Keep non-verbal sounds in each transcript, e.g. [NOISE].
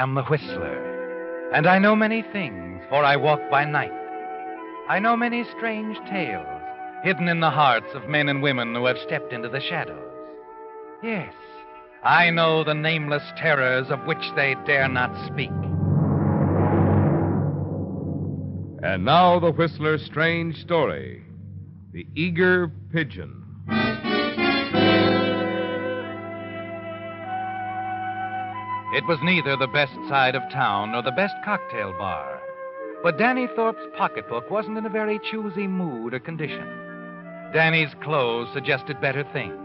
Am the Whistler, and I know many things, for I walk by night. I know many strange tales hidden in the hearts of men and women who have stepped into the shadows. Yes, I know the nameless terrors of which they dare not speak. And now the Whistler's strange story The Eager Pigeon. It was neither the best side of town nor the best cocktail bar. But Danny Thorpe's pocketbook wasn't in a very choosy mood or condition. Danny's clothes suggested better things.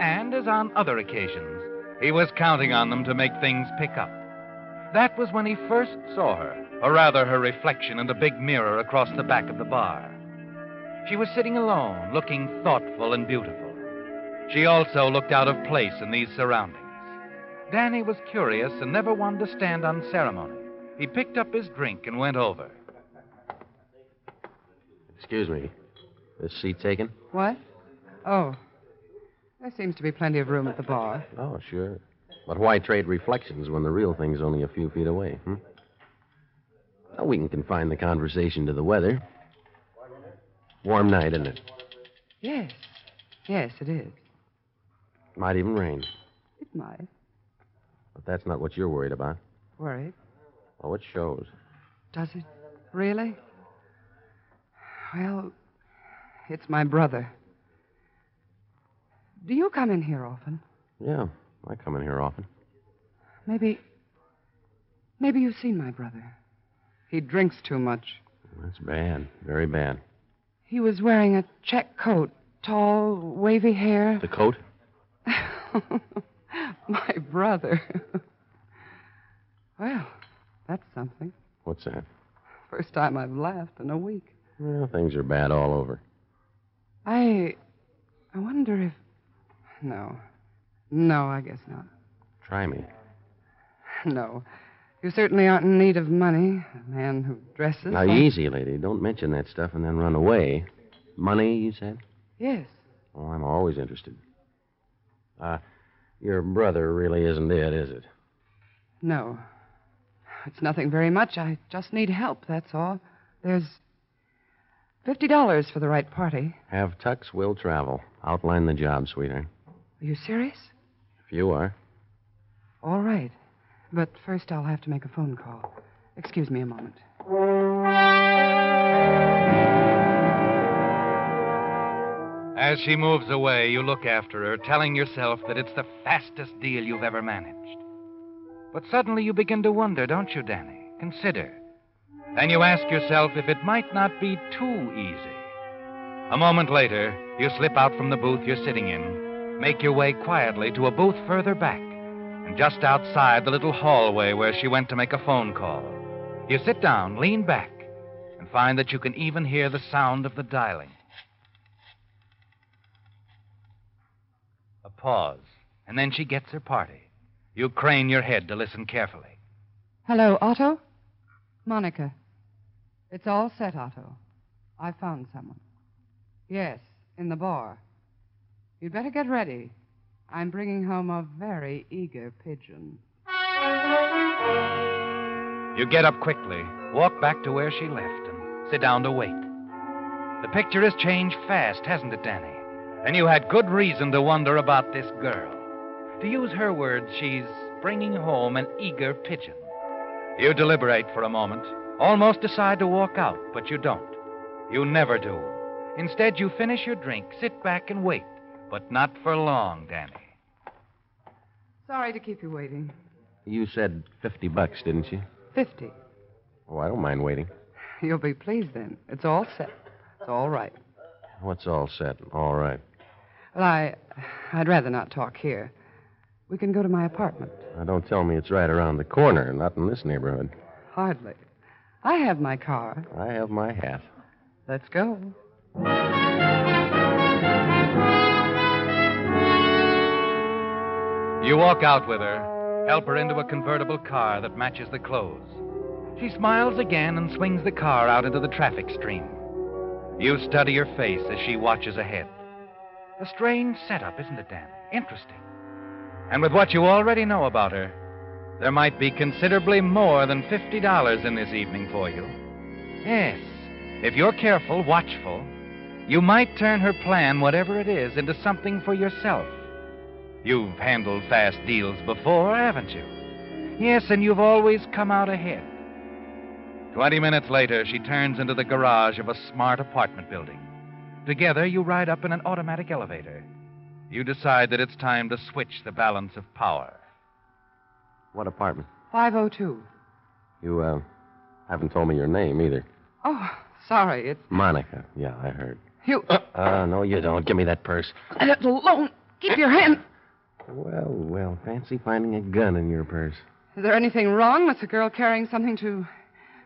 And as on other occasions, he was counting on them to make things pick up. That was when he first saw her, or rather her reflection in the big mirror across the back of the bar. She was sitting alone, looking thoughtful and beautiful. She also looked out of place in these surroundings. Danny was curious and never wanted to stand on ceremony. He picked up his drink and went over. Excuse me. This seat taken? What? Oh. There seems to be plenty of room at the bar. Oh, sure. But why trade reflections when the real thing's only a few feet away, hmm? Well, we can confine the conversation to the weather. Warm night, isn't it? Yes. Yes, it is. Might even rain. It might. But that's not what you're worried about. Worried. Oh, it shows. Does it? Really? Well, it's my brother. Do you come in here often? Yeah, I come in here often. Maybe. Maybe you've seen my brother. He drinks too much. That's bad. Very bad. He was wearing a check coat, tall, wavy hair. The coat? [LAUGHS] [LAUGHS] my brother. [LAUGHS] well, that's something. What's that? First time I've laughed in a week. Well, things are bad all over. I. I wonder if. No. No, I guess not. Try me. [LAUGHS] No. You certainly aren't in need of money. A man who dresses. Now, like- easy, lady. Don't mention that stuff and then run away. Money, you said? Yes. Oh, I'm always interested. Uh, your brother really isn't it, is it? No. It's nothing very much. I just need help, that's all. There's $50 for the right party. Have Tux will travel. Outline the job, sweetheart. Are you serious? If you are. All right. But first, I'll have to make a phone call. Excuse me a moment. As she moves away, you look after her, telling yourself that it's the fastest deal you've ever managed. But suddenly you begin to wonder, don't you, Danny? Consider. Then you ask yourself if it might not be too easy. A moment later, you slip out from the booth you're sitting in, make your way quietly to a booth further back, and just outside the little hallway where she went to make a phone call. You sit down, lean back, and find that you can even hear the sound of the dialing. A pause, and then she gets her party. You crane your head to listen carefully. Hello, Otto? Monica. It's all set, Otto. I found someone. Yes, in the bar. You'd better get ready. I'm bringing home a very eager pigeon. You get up quickly, walk back to where she left, and sit down to wait. The picture has changed fast, hasn't it, Danny? And you had good reason to wonder about this girl. To use her words, she's bringing home an eager pigeon. You deliberate for a moment, almost decide to walk out, but you don't. You never do. Instead, you finish your drink, sit back, and wait. But not for long, Danny. Sorry to keep you waiting. You said 50 bucks, didn't you? Fifty. Oh, I don't mind waiting. You'll be pleased then. It's all set. It's all right. What's all set? All right. Well, I, I'd rather not talk here. We can go to my apartment. Now, don't tell me it's right around the corner, not in this neighborhood. Hardly. I have my car. I have my hat. Let's go. You walk out with her, help her into a convertible car that matches the clothes. She smiles again and swings the car out into the traffic stream. You study her face as she watches ahead. A strange setup, isn't it, Dan? Interesting. And with what you already know about her, there might be considerably more than $50 in this evening for you. Yes, if you're careful, watchful, you might turn her plan, whatever it is, into something for yourself. You've handled fast deals before, haven't you? Yes, and you've always come out ahead. Twenty minutes later, she turns into the garage of a smart apartment building. Together, you ride up in an automatic elevator. You decide that it's time to switch the balance of power. What apartment? 502. You, uh, haven't told me your name either. Oh, sorry. It's Monica. Yeah, I heard. you. Uh, no, you don't. Give me that purse. Let it alone. Keep your hand. Well, well, fancy finding a gun in your purse. Is there anything wrong with a girl carrying something to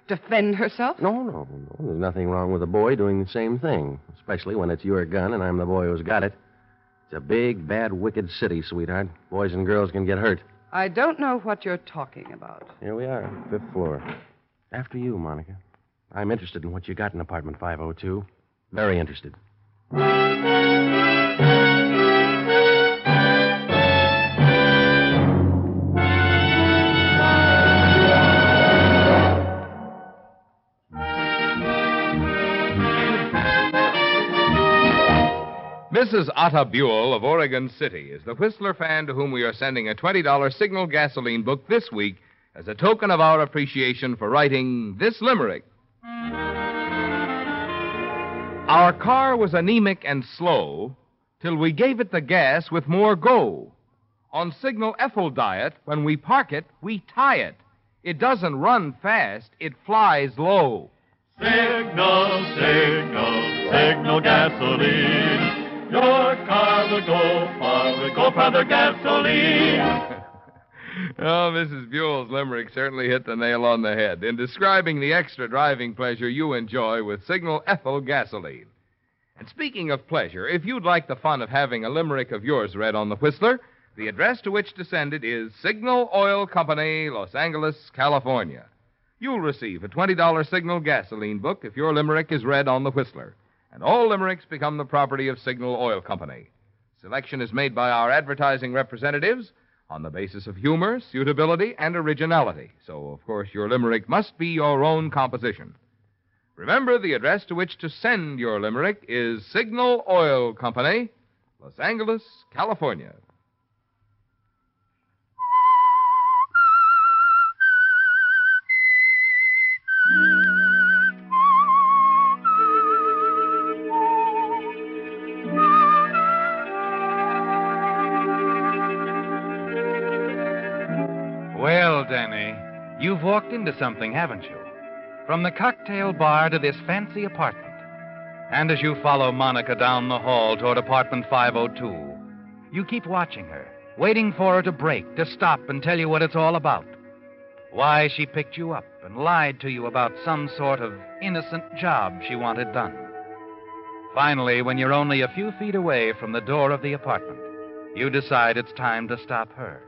defend herself? No, no, no. There's nothing wrong with a boy doing the same thing, especially when it's your gun and I'm the boy who's got it. It's a big, bad, wicked city, sweetheart. Boys and girls can get hurt. I don't know what you're talking about. Here we are, fifth floor. After you, Monica. I'm interested in what you got in apartment 502. Very interested. Mrs. Otta Buell of Oregon City is the Whistler fan to whom we are sending a $20 Signal gasoline book this week as a token of our appreciation for writing this limerick. Our car was anemic and slow till we gave it the gas with more go. On Signal Ethyl diet, when we park it, we tie it. It doesn't run fast, it flies low. Signal, signal, signal gasoline. Your car will go far with go farther gasoline. [LAUGHS] Oh, Mrs. Buell's limerick certainly hit the nail on the head in describing the extra driving pleasure you enjoy with Signal Ethyl gasoline. And speaking of pleasure, if you'd like the fun of having a limerick of yours read on the Whistler, the address to which to send it is Signal Oil Company, Los Angeles, California. You'll receive a $20 Signal gasoline book if your limerick is read on the Whistler. And all limericks become the property of Signal Oil Company. Selection is made by our advertising representatives on the basis of humor, suitability, and originality. So, of course, your limerick must be your own composition. Remember, the address to which to send your limerick is Signal Oil Company, Los Angeles, California. Danny, you've walked into something, haven't you? From the cocktail bar to this fancy apartment. And as you follow Monica down the hall toward apartment 502, you keep watching her, waiting for her to break, to stop and tell you what it's all about. Why she picked you up and lied to you about some sort of innocent job she wanted done. Finally, when you're only a few feet away from the door of the apartment, you decide it's time to stop her.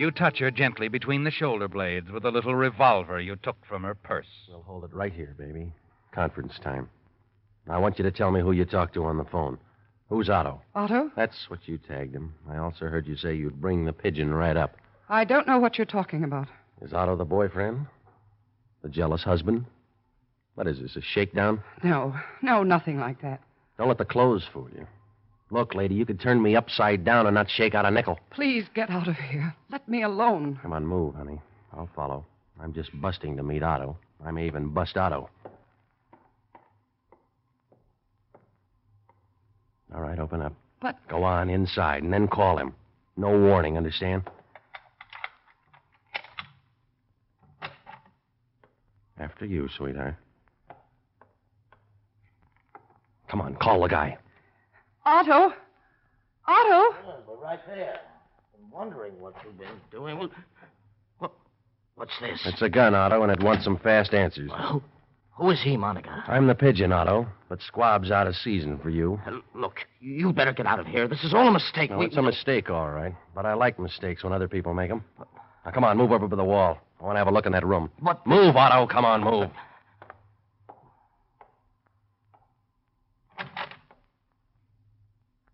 You touch her gently between the shoulder blades with a little revolver you took from her purse. We'll hold it right here, baby. Conference time. I want you to tell me who you talked to on the phone. Who's Otto? Otto? That's what you tagged him. I also heard you say you'd bring the pigeon right up. I don't know what you're talking about. Is Otto the boyfriend? The jealous husband? What is this, a shakedown? No, no, nothing like that. Don't let the clothes fool you. Look, lady, you could turn me upside down and not shake out a nickel. Please get out of here. Let me alone. Come on, move, honey. I'll follow. I'm just busting to meet Otto. I may even bust Otto. All right, open up. But Go on inside and then call him. No warning, understand? After you, sweetheart. Come on, call the guy. Otto? Otto? we're right there. I'm wondering what you've been doing. Well, what, what's this? It's a gun, Otto, and it wants some fast answers. Who, who is he, Monica? I'm the pigeon, Otto, but Squab's out of season for you. Uh, look, you better get out of here. This is all a mistake. Now, We- it's a mistake, all right, but I like mistakes when other people make them. Now, come on, move over to the wall. I want to have a look in that room. What? Move, Otto. Come on, move.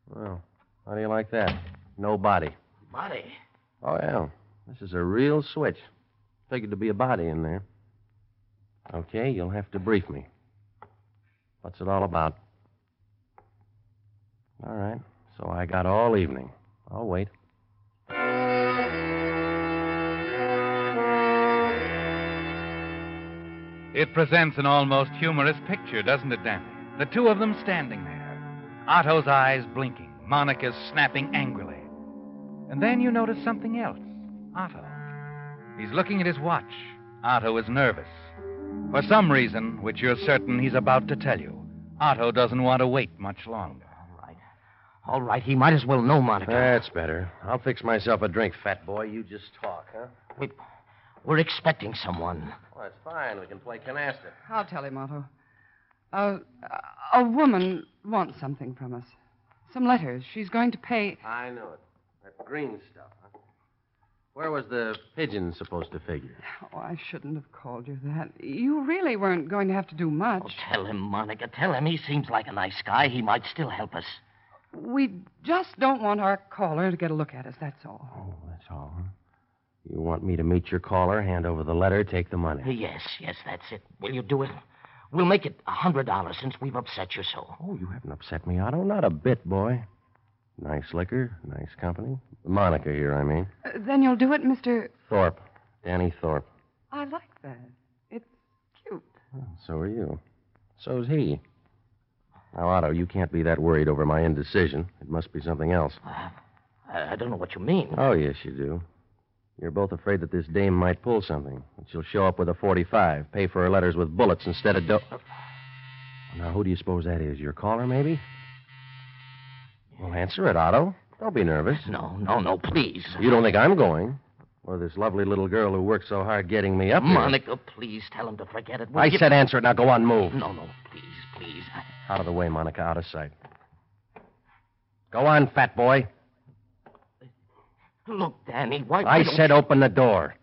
Well, how do you like that? No body. Body. Oh, yeah. This is a real switch. Figured to be a body in there. Okay, you'll have to brief me. What's it all about? All right. So I got all evening. I'll wait. It presents an almost humorous picture, doesn't it, Danny? The two of them standing there. Otto's eyes blinking, Monica's snapping angrily. And then you notice something else. Otto. He's looking at his watch. Otto is nervous. For some reason, which you're certain he's about to tell you, Otto doesn't want to wait much longer. All right. All right, he might as well know, Monica. That's better. I'll fix myself a drink, fat boy. You just talk, huh? We, we're expecting someone. Well, that's fine. We can play canasta. I'll tell him, Otto. A, a woman wants something from us. Some letters. She's going to pay. I know it. That green stuff, huh? Where was the pigeon supposed to figure? Oh, I shouldn't have called you that. You really weren't going to have to do much. Oh, tell him, Monica. Tell him he seems like a nice guy. He might still help us. We just don't want our caller to get a look at us, that's all. Oh, that's all, huh? You want me to meet your caller, hand over the letter, take the money? Yes, yes, that's it. Will you do it? We'll make it a hundred dollars since we've upset you so. Oh, you haven't upset me, Otto. Not a bit, boy. Nice liquor, nice company. Monica here, I mean. Uh, then you'll do it, Mr. Thorpe. Danny Thorpe. I like that. It's cute. Well, so are you. So's he. Now, Otto, you can't be that worried over my indecision. It must be something else. I, I don't know what you mean. Oh, yes, you do. You're both afraid that this dame might pull something. That she'll show up with a 45, pay for her letters with bullets instead of dough. Now, who do you suppose that is? Your caller, maybe? Well, answer it, Otto. Don't be nervous. No, no, no, please. You don't think I'm going? Or this lovely little girl who worked so hard getting me up here? Monica, please tell him to forget it. Will I you- said answer it. Now go on, move. No, no, please, please. Out of the way, Monica. Out of sight. Go on, fat boy. Look, Danny, why? I don't said you- open the door.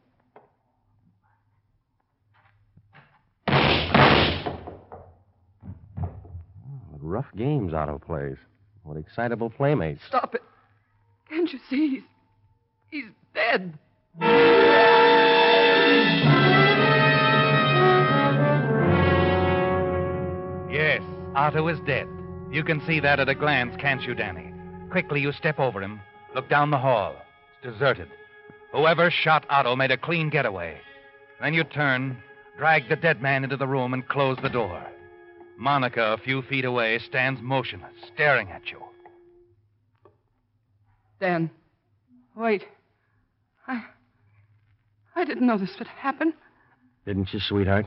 What rough games Otto plays. What excitable playmates. Stop it. Can't you see? He's, he's dead. Yes, Otto is dead. You can see that at a glance, can't you, Danny? Quickly, you step over him. Look down the hall. It's deserted. Whoever shot Otto made a clean getaway. Then you turn, drag the dead man into the room, and close the door. Monica, a few feet away, stands motionless, staring at you. Dan, wait. I. I didn't know this would happen. Didn't you, sweetheart?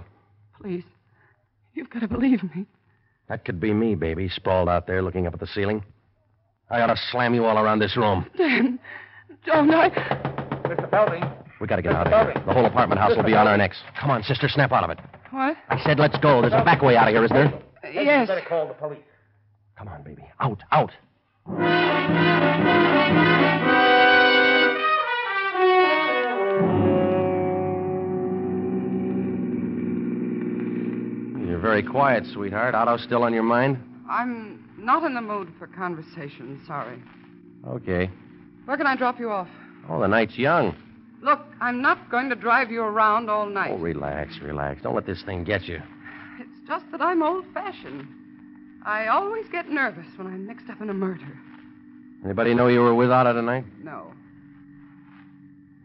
Please. You've got to believe me. That could be me, baby, sprawled out there looking up at the ceiling. I ought to slam you all around this room. Dan, don't I. Mr. Belding. We gotta get out of here. The whole apartment house will be on our necks. Come on, sister, snap out of it. What? I said let's go. There's a back way out of here, isn't there? Uh, yes. You Better call the police. Come on, baby. Out, out. You're very quiet, sweetheart. Otto's still on your mind? I'm not in the mood for conversation, sorry. Okay. Where can I drop you off? Oh, the night's young. Look, I'm not going to drive you around all night. Oh, relax, relax. Don't let this thing get you. It's just that I'm old fashioned. I always get nervous when I'm mixed up in a murder. Anybody know you were with Otto tonight? No.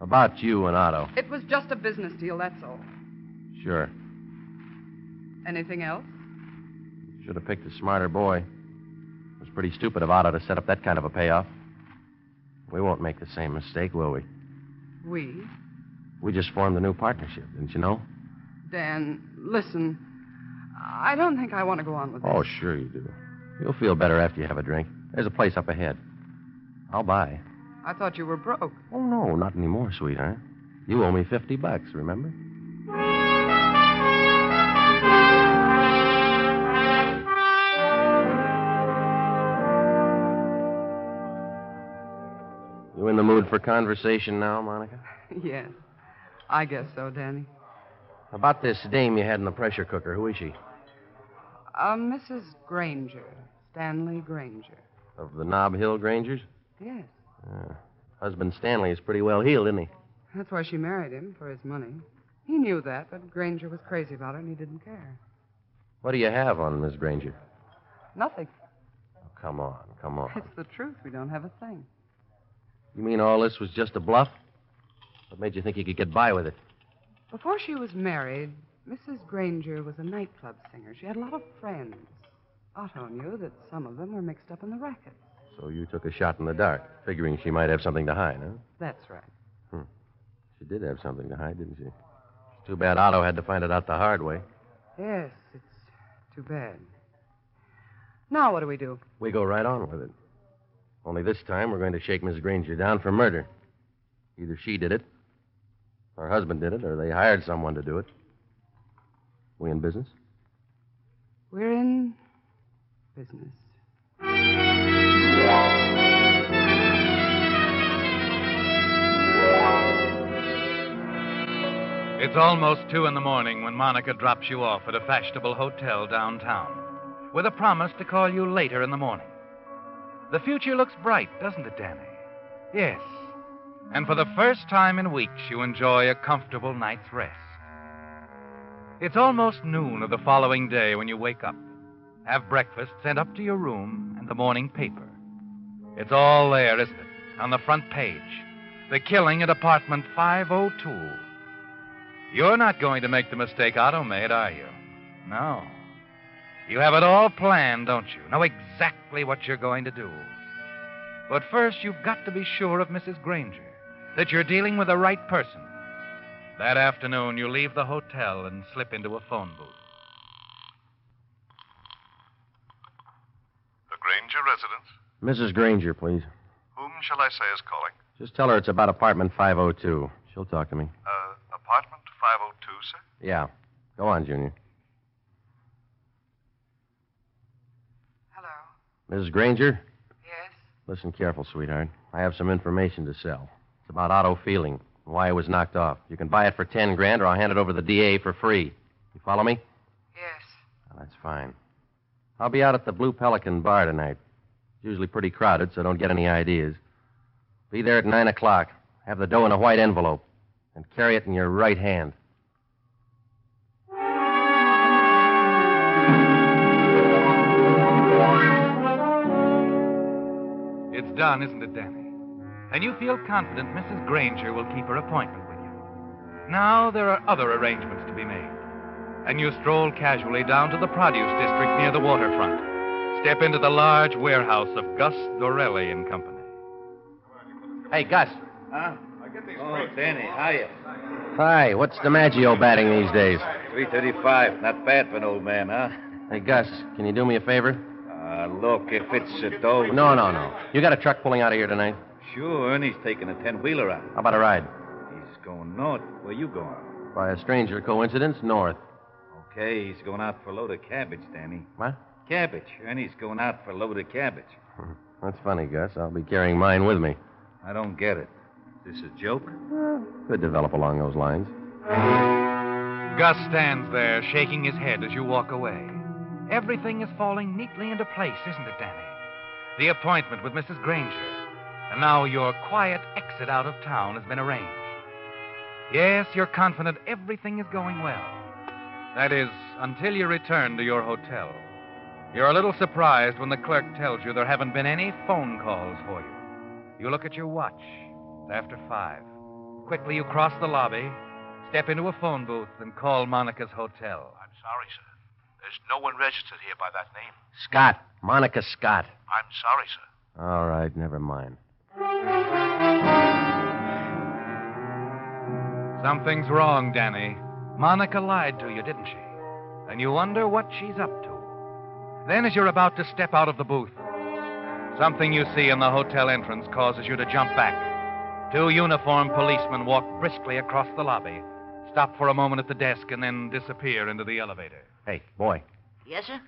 About you and Otto. It was just a business deal, that's all. Sure. Anything else? Should have picked a smarter boy. It was pretty stupid of Otto to set up that kind of a payoff. We won't make the same mistake, will we? We? We just formed a new partnership, didn't you know? Dan, listen. I don't think I want to go on with this. Oh, sure you do. You'll feel better after you have a drink. There's a place up ahead. I'll buy. I thought you were broke. Oh, no, not anymore, sweetheart. You owe me 50 bucks, remember? In the mood for conversation now, Monica? [LAUGHS] yes. I guess so, Danny. About this dame you had in the pressure cooker, who is she? Uh, Mrs. Granger. Stanley Granger. Of the Nob Hill Grangers? Yes. Uh, husband Stanley is pretty well heeled, isn't he? That's why she married him, for his money. He knew that, but Granger was crazy about her and he didn't care. What do you have on Miss Granger? Nothing. Oh, come on, come on. It's the truth. We don't have a thing. You mean all this was just a bluff? What made you think you could get by with it? Before she was married, Mrs. Granger was a nightclub singer. She had a lot of friends. Otto knew that some of them were mixed up in the racket. So you took a shot in the dark, figuring she might have something to hide, huh? That's right. Hmm. She did have something to hide, didn't she? It's too bad Otto had to find it out the hard way. Yes, it's too bad. Now, what do we do? We go right on with it. Only this time we're going to shake Miss Granger down for murder. Either she did it, her husband did it, or they hired someone to do it. We in business? We're in business. It's almost two in the morning when Monica drops you off at a fashionable hotel downtown with a promise to call you later in the morning. The future looks bright, doesn't it, Danny? Yes. And for the first time in weeks, you enjoy a comfortable night's rest. It's almost noon of the following day when you wake up, have breakfast sent up to your room, and the morning paper. It's all there, isn't it? On the front page. The killing at apartment 502. You're not going to make the mistake Otto made, are you? No. You have it all planned, don't you? Know exactly what you're going to do. But first, you've got to be sure of Mrs. Granger, that you're dealing with the right person. That afternoon, you leave the hotel and slip into a phone booth. The Granger residence. Mrs. Granger, please. Whom shall I say is calling? Just tell her it's about apartment 502. She'll talk to me. Uh, apartment 502, sir? Yeah. Go on, Junior. Hello. Mrs. Granger? Yes? Listen careful, sweetheart. I have some information to sell. It's about Otto Felding and why he was knocked off. You can buy it for ten grand, or I'll hand it over to the DA for free. You follow me? Yes. Well, that's fine. I'll be out at the Blue Pelican bar tonight. It's usually pretty crowded, so don't get any ideas. Be there at nine o'clock. Have the dough in a white envelope, and carry it in your right hand. It's done, isn't it, Danny? And you feel confident Mrs. Granger will keep her appointment with you. Now there are other arrangements to be made. And you stroll casually down to the produce district near the waterfront. Step into the large warehouse of Gus Dorelli and Company. Hey, Gus. Huh? Oh, Danny, hiya. Hi. What's DiMaggio batting these days? 335. Not bad for an old man, huh? Hey, Gus, can you do me a favor? Uh, look, if it's a dough. No, no, no. You got a truck pulling out of here tonight? Sure, Ernie's taking a 10 wheeler out. How about a ride? He's going north. Where you going? By a stranger coincidence, north. Okay, he's going out for a load of cabbage, Danny. What? Cabbage. Ernie's going out for a load of cabbage. That's funny, Gus. I'll be carrying mine with me. I don't get it. Is this a joke? Could develop along those lines. Gus stands there, shaking his head as you walk away. Everything is falling neatly into place, isn't it, Danny? The appointment with Mrs. Granger. And now your quiet exit out of town has been arranged. Yes, you're confident everything is going well. That is, until you return to your hotel. You're a little surprised when the clerk tells you there haven't been any phone calls for you. You look at your watch. It's after five. Quickly, you cross the lobby, step into a phone booth, and call Monica's hotel. I'm sorry, sir. There's no one registered here by that name. Scott. Monica Scott. I'm sorry, sir. All right, never mind. Something's wrong, Danny. Monica lied to you, didn't she? And you wonder what she's up to. Then, as you're about to step out of the booth, something you see in the hotel entrance causes you to jump back. Two uniformed policemen walk briskly across the lobby, stop for a moment at the desk, and then disappear into the elevator. Hey, boy, Yes, sir?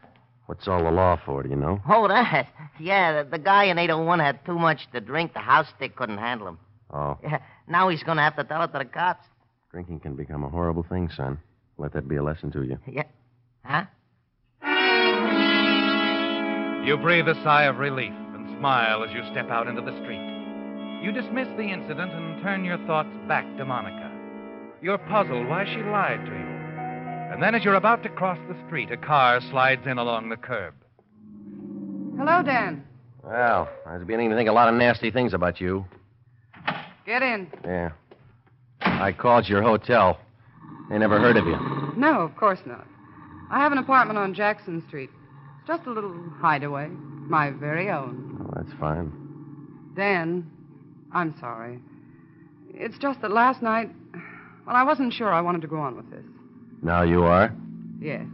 what's all the law for, do you know? Oh, that. Yeah, the, the guy in 801 had too much to drink. The house stick couldn't handle him. Oh, Yeah, now he's going to have to tell it to the cops. drinking can become a horrible thing, son. Let that be a lesson to you. Yeah. Huh? You breathe a sigh of relief and smile as you step out into the street. You dismiss the incident and turn your thoughts back to Monica. You're puzzled why she lied to you. And then, as you're about to cross the street, a car slides in along the curb. Hello, Dan. Well, I was beginning to think a lot of nasty things about you. Get in. Yeah. I called your hotel. They never heard of you. No, of course not. I have an apartment on Jackson Street. It's just a little hideaway. My very own. Oh, that's fine. Dan, I'm sorry. It's just that last night, well, I wasn't sure I wanted to go on with this. Now you are? Yes.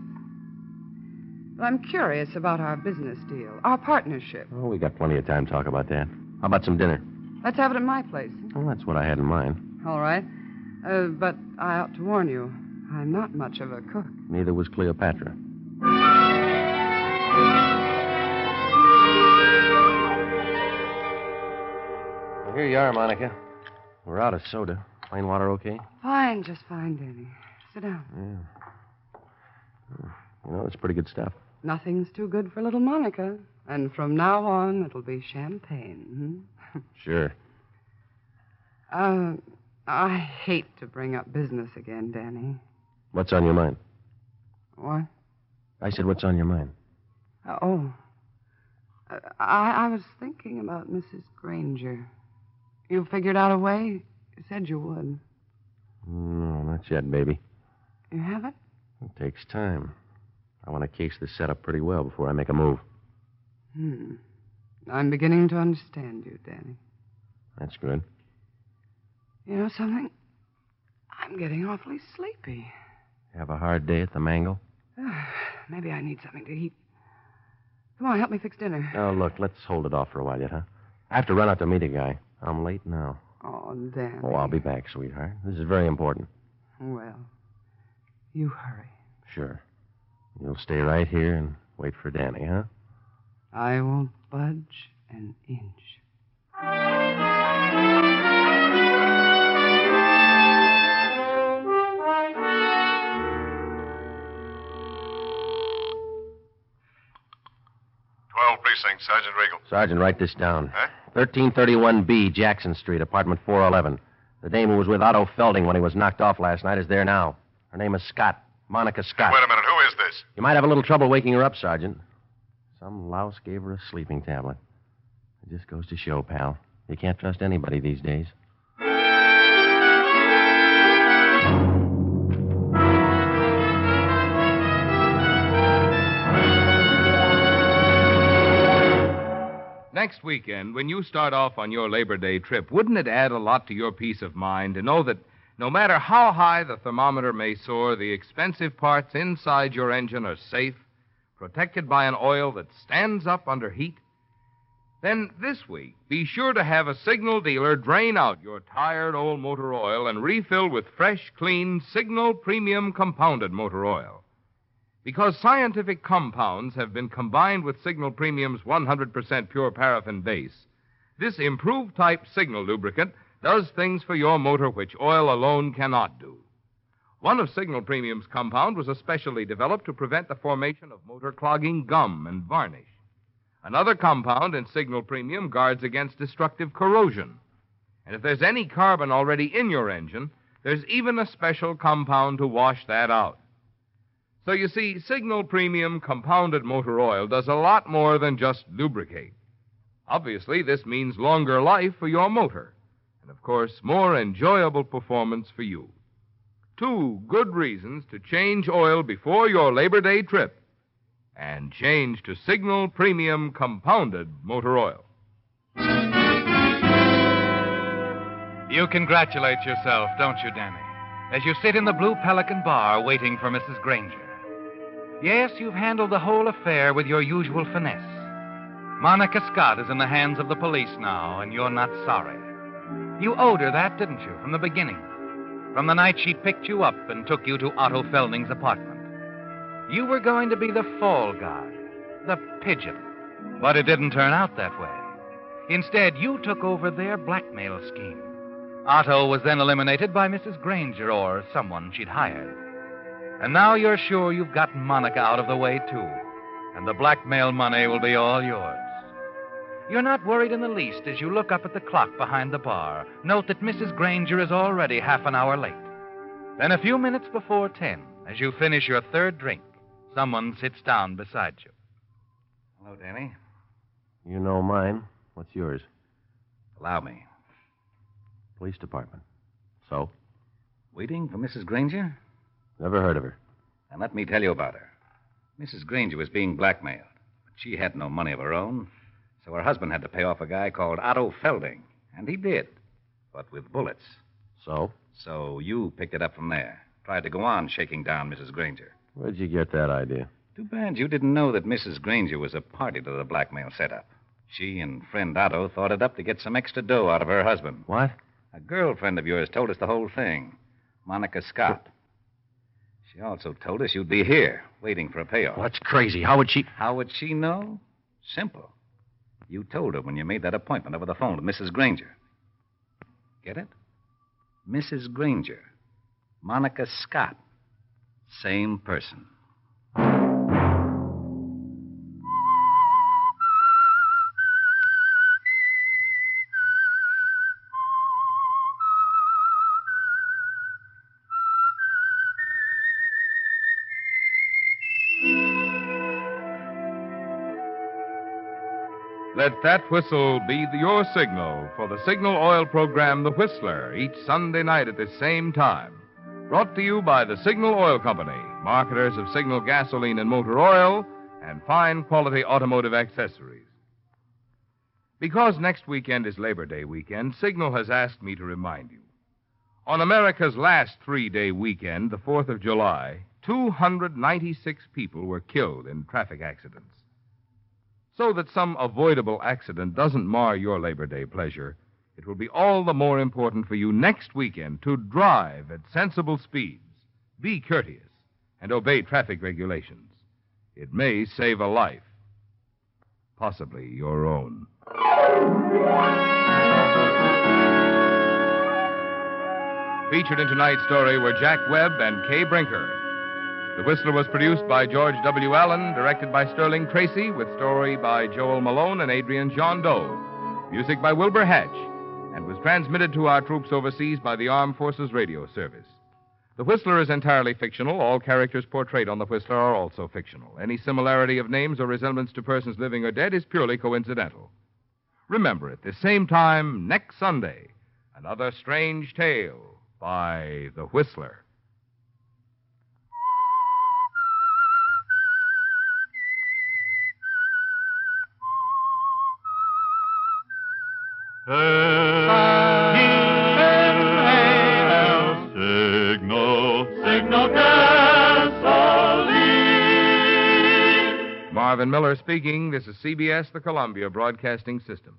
Well, I'm curious about our business deal, our partnership. Oh, we got plenty of time to talk about that. How about some dinner? Let's have it at my place. Well, that's what I had in mind. All right. Uh, but I ought to warn you, I'm not much of a cook. Neither was Cleopatra. Well, here you are, Monica. We're out of soda. Plain water okay? Fine, just fine, Danny. Sit down. Yeah. You know, it's pretty good stuff. Nothing's too good for little Monica. And from now on, it'll be champagne. [LAUGHS] Sure. Hmm? Uh, I hate to bring up business again, Danny. What's on your mind? What? I said, what's on your mind? Uh, oh. Uh, I, I was thinking about Mrs. Granger. You figured out a way? You said you would. No, not yet, baby. You haven't? It takes time. I want to case this setup pretty well before I make a move. Hmm. I'm beginning to understand you, Danny. That's good. You know something? I'm getting awfully sleepy. Have a hard day at the mangle? Maybe I need something to eat. Come on, help me fix dinner. Oh, look, let's hold it off for a while yet, huh? I have to run out to meet a guy. I'm late now. Oh, Danny. Oh, I'll be back, sweetheart. This is very important. Well, you hurry. Sure. You'll stay right here and wait for Danny, huh? I won't budge an inch. Twelve precinct, Sergeant Regal. Sergeant, write this down. Huh? 1331B, Jackson Street, apartment 411. The dame who was with Otto Felding when he was knocked off last night is there now. Her name is Scott. Monica Scott. Wait a minute. Who is this? You might have a little trouble waking her up, Sergeant. Some louse gave her a sleeping tablet. It just goes to show, pal. You can't trust anybody these days. Next weekend, when you start off on your Labor Day trip, wouldn't it add a lot to your peace of mind to know that no matter how high the thermometer may soar, the expensive parts inside your engine are safe, protected by an oil that stands up under heat? Then this week, be sure to have a signal dealer drain out your tired old motor oil and refill with fresh, clean Signal Premium Compounded Motor Oil. Because scientific compounds have been combined with Signal Premium's 100% pure paraffin base, this improved type Signal lubricant does things for your motor which oil alone cannot do. One of Signal Premium's compound was especially developed to prevent the formation of motor clogging gum and varnish. Another compound in Signal Premium guards against destructive corrosion. And if there's any carbon already in your engine, there's even a special compound to wash that out. So you see, Signal Premium compounded motor oil does a lot more than just lubricate. Obviously, this means longer life for your motor, and of course, more enjoyable performance for you. Two good reasons to change oil before your Labor Day trip and change to Signal Premium Compounded Motor Oil. You congratulate yourself, don't you, Danny, as you sit in the Blue Pelican bar waiting for Mrs. Granger. Yes, you've handled the whole affair with your usual finesse. Monica Scott is in the hands of the police now, and you're not sorry. You owed her that, didn't you, from the beginning? From the night she picked you up and took you to Otto Felding's apartment. You were going to be the fall guy, the pigeon. But it didn't turn out that way. Instead, you took over their blackmail scheme. Otto was then eliminated by Mrs. Granger or someone she'd hired. And now you're sure you've gotten Monica out of the way, too. And the blackmail money will be all yours. You're not worried in the least as you look up at the clock behind the bar. Note that Mrs. Granger is already half an hour late. Then, a few minutes before ten, as you finish your third drink, someone sits down beside you. Hello, Danny. You know mine. What's yours? Allow me. Police department. So? Waiting for Mrs. Granger? Never heard of her. And let me tell you about her. Mrs. Granger was being blackmailed. But she had no money of her own, so her husband had to pay off a guy called Otto Felding. And he did, but with bullets. So? So you picked it up from there. Tried to go on shaking down Mrs. Granger. Where'd you get that idea? Too bad you didn't know that Mrs. Granger was a party to the blackmail setup. She and friend Otto thought it up to get some extra dough out of her husband. What? A girlfriend of yours told us the whole thing. Monica Scott. She also told us you'd be here, waiting for a payoff. That's crazy? How would she. How would she know? Simple. You told her when you made that appointment over the phone with Mrs. Granger. Get it? Mrs. Granger. Monica Scott. Same person. Let that whistle be your signal for the Signal Oil program, The Whistler, each Sunday night at the same time. Brought to you by the Signal Oil Company, marketers of Signal gasoline and motor oil, and fine quality automotive accessories. Because next weekend is Labor Day weekend, Signal has asked me to remind you. On America's last three day weekend, the 4th of July, 296 people were killed in traffic accidents. So that some avoidable accident doesn't mar your Labor Day pleasure, it will be all the more important for you next weekend to drive at sensible speeds, be courteous, and obey traffic regulations. It may save a life, possibly your own. Featured in tonight's story were Jack Webb and Kay Brinker. The Whistler was produced by George W. Allen, directed by Sterling Tracy, with story by Joel Malone and Adrian Gendot. Music by Wilbur Hatch, and was transmitted to our troops overseas by the Armed Forces Radio Service. The Whistler is entirely fictional. All characters portrayed on The Whistler are also fictional. Any similarity of names or resemblance to persons living or dead is purely coincidental. Remember, at the same time next Sunday, another strange tale by The Whistler. Signal, signal. Marvin Miller speaking. This is CBS, the Columbia Broadcasting System.